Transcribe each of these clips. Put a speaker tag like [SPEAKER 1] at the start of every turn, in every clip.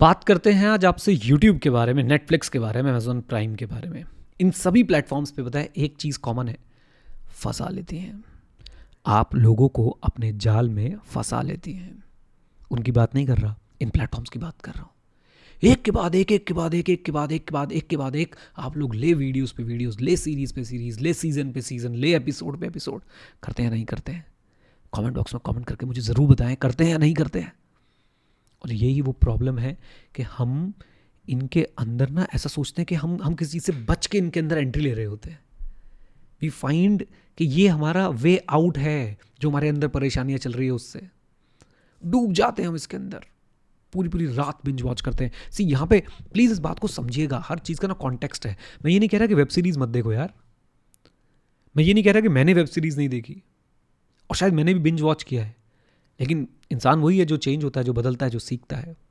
[SPEAKER 1] बात करते हैं आज आपसे यूट्यूब के बारे में नेटफ्लिक्स के बारे में अमेजोन प्राइम के बारे में। इन सभी प्लेटफॉर्म्स पे बताए, एक चीज़ कॉमन है, फंसा लेती हैं। आप लोगों को अपने जाल में फंसा लेती हैं। उनकी बात नहीं कर रहा, इन प्लेटफॉर्म्स की बात कर रहा हूँ। एक के बाद एक एक के बाद एक एक के बाद एक के बाद एक के बाद एक, आप लोग ले वीडियोस पे वीडियोस ले सीरीज़ पे सीरीज़ ले सीज़न पे सीज़न ले एपिसोड पे एपिसोड करते हैं नहीं करते हैं? कमेंट बॉक्स में कमेंट करके मुझे ज़रूर बताएँ, करते हैं या नहीं करते हैं? और यही वो प्रॉब्लम है कि हम इनके अंदर ना ऐसा सोचते हैं कि हम हम किसी से बच के इनके अंदर एंट्री ले रहे होते हैं। वी फाइंड कि ये हमारा वे आउट है जो हमारे अंदर परेशानियाँ चल रही है उससे। डूब जाते हैं हम इसके अंदर। पूरी पूरी रात बिंज वॉच करते हैं। सी यहाँ पे प्लीज़ इस बात को समझिएगा। हर चीज़ का ना कॉन्टेक्स्ट है। मैं ये नहीं कह रहा कि वेब सीरीज़ मत देखो यार। मैं ये नहीं कह रहा कि मैंने वेब सीरीज़ नहीं देखी। और शायद मैंने भी बिंज वॉच किया है। लेकिन इंसान वही है जो चेंज होता है जो बदलता है जो सीखता है।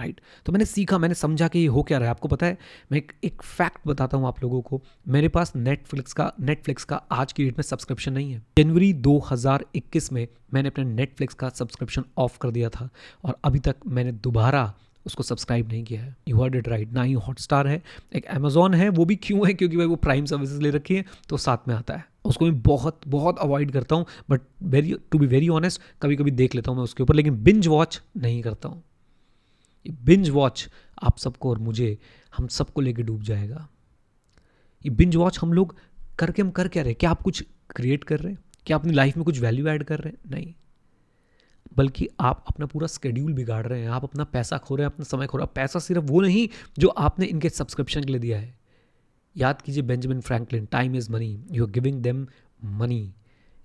[SPEAKER 1] Right right? तो मैंने सीखा मैंने समझा कि ये हो क्या रहा है। आपको पता है मैं एक, एक फैक्ट बताता हूँ आप लोगों को। मेरे पास नेटफ्लिक्स का नेटफ्लिक्स का आज की डेट में सब्सक्रिप्शन नहीं है। जनवरी 2021 में मैंने अपने नेटफ्लिक्स का सब्सक्रिप्शन ऑफ़ कर दिया था और अभी तक मैंने दोबारा उसको सब्सक्राइब नहीं किया है। यू हर्ड इट राइट ना ही हॉटस्टार है एक अमेजोन है वो भी क्यों है? क्योंकि भाई वो प्राइम सर्विसेज़ ले रखी है तो साथ में आता है। उसको मैं बहुत बहुत अवॉइड करता हूँ but very to be very honest कभी कभी देख लेता हूँ मैं उसके ऊपर, लेकिन बिंज वॉच नहीं करता हूँ। ये बिंज वॉच आप सबको और मुझे, हम सबको लेके डूब जाएगा। ये बिंज वॉच हम लोग करके हम कर क्या रहे क्या आप कुछ क्रिएट कर रहे हैं? क्या अपनी लाइफ में कुछ वैल्यू ऐड कर रहे हैं? नहीं। बल्कि आप अपना पूरा स्केड्यूल बिगाड़ रहे हैं, आप अपना पैसा खो रहे हैं, अपना समय खो रहे हैं। पैसा सिर्फ़ वो नहीं, जो आपने इनके सब्सक्रिप्शन के लिए दिया है। याद कीजिए Benjamin Franklin time is money you are giving them money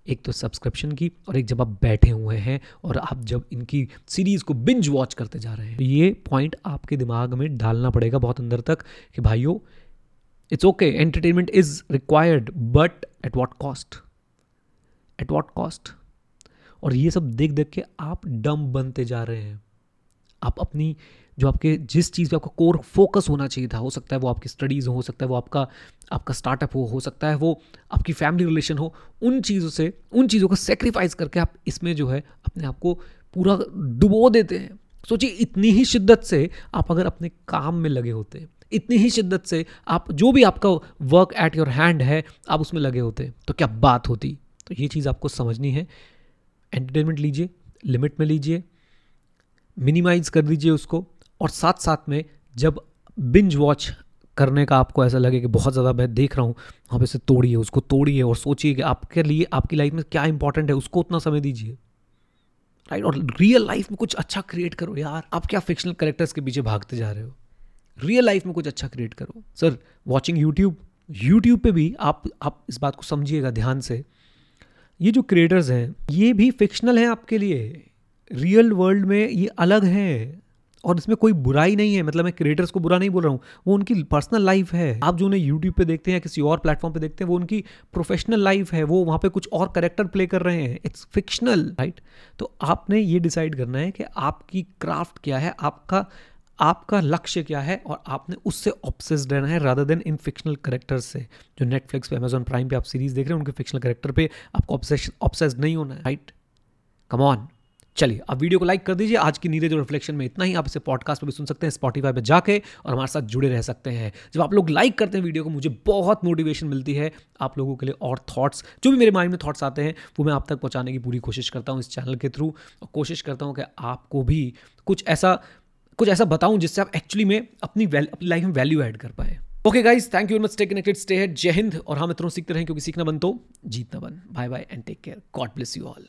[SPEAKER 1] एक तो सब्सक्रिप्शन की और एक जब आप बैठे हुए हैं और आप जब इनकी सीरीज़ को बिंज वॉच करते जा रहे हैं तो ये पॉइंट आपके दिमाग में डालना पड़ेगा बहुत अंदर तक कि भाइयों it's okay entertainment is required but at what cost at what cost और ये सब देख देख के आप डम बनते जा रहे हैं। आप अपनी जो आपके जिस चीज़ पे आपका कोर फोकस होना चाहिए था, हो सकता है वो आपकी स्टडीज़ हो सकता है वो आपका आपका स्टार्टअप हो हो सकता है वो आपकी फैमिली रिलेशन हो, उन चीज़ों से, उन चीज़ों को सेक्रीफाइस करके आप इसमें जो है अपने आप को पूरा डुबो देते हैं। सोचिए, इतनी ही शिद्दत से आप अगर अपने काम में लगे होते, इतनी ही शिद्दत से आप जो भी आपका वर्क एट योर हैंड है, आप उसमें लगे होते तो क्या बात होती? तो ये चीज़ आपको समझनी है। एंटरटेनमेंट लीजिए लिमिट में लीजिए मिनिमाइज कर दीजिए उसको। और साथ साथ में जब बिंज वॉच करने का आपको ऐसा लगे कि बहुत ज़्यादा मैं देख रहा हूँ, आप इसे तोड़िए, उसको तोड़िए और सोचिए कि आपके लिए, आपकी लाइफ में क्या इंपॉर्टेंट है, उसको उतना समय दीजिए। राइट और रियल लाइफ में कुछ अच्छा क्रिएट करो यार। आप क्या फिक्शनल करेक्टर्स के पीछे भागते जा रहे हो? रियल लाइफ में कुछ अच्छा क्रिएट करो। सर वॉचिंग यूट्यूब यूट्यूब पे भी आप आप इस बात को समझिएगा ध्यान से। ये जो क्रिएटर्स हैं, ये भी फिक्शनल हैं आपके लिए। रियल वर्ल्ड में ये अलग है और इसमें कोई बुराई नहीं है। मतलब मैं क्रिएटर्स को बुरा नहीं बोल रहा हूँ। वो उनकी पर्सनल लाइफ है। आप जो उन्हें यूट्यूब पे देखते हैं किसी और प्लेटफॉर्म पे देखते हैं, वो उनकी प्रोफेशनल लाइफ है। वो वहाँ पे कुछ और करेक्टर प्ले कर रहे हैं। इट्स फिक्शनल राइट तो आपने ये डिसाइड करना है कि आपकी क्राफ्ट क्या है, आपका आपका लक्ष्य क्या है और आपने उससे ऑब्सेस्ड रहना है rather than in fictional characters से। जो नेटफ्लिक्स पे अमेजोन प्राइम पे आप सीरीज़ देख रहे हैं, उनके फिक्शनल करेक्टर पे आपको ऑब्सेस्ड नहीं होना है राइट कम ऑन चलिए, आप वीडियो को लाइक कर दीजिए। आज की नीरज और रिफ्लेक्शन में इतना ही। आप इसे पॉडकास्ट पर भी सुन सकते हैं स्पॉटीफाई पर जाके और हमारे साथ जुड़े रह सकते हैं। जब आप लोग लाइक करते हैं वीडियो को, मुझे बहुत मोटिवेशन मिलती है आप लोगों के लिए और थॉट्स जो भी मेरे माइंड में थॉट्स आते हैं, वो मैं आप तक पहुँचाने की पूरी कोशिश करता हूँ इस चैनल के थ्रू और कोशिश करता हूँ कि आपको भी कुछ ऐसा कुछ ऐसा बताऊँ जिससे आप एक्चुअली में अपनी अपनी लाइफ में वैल्यू ऐड कर पाए। Okay guys thank you much stay connected stay है जय हिंद। और हम इतना सीखते रहें, क्योंकि सीखना बन तो जीतना बन bye bye and take care God bless you all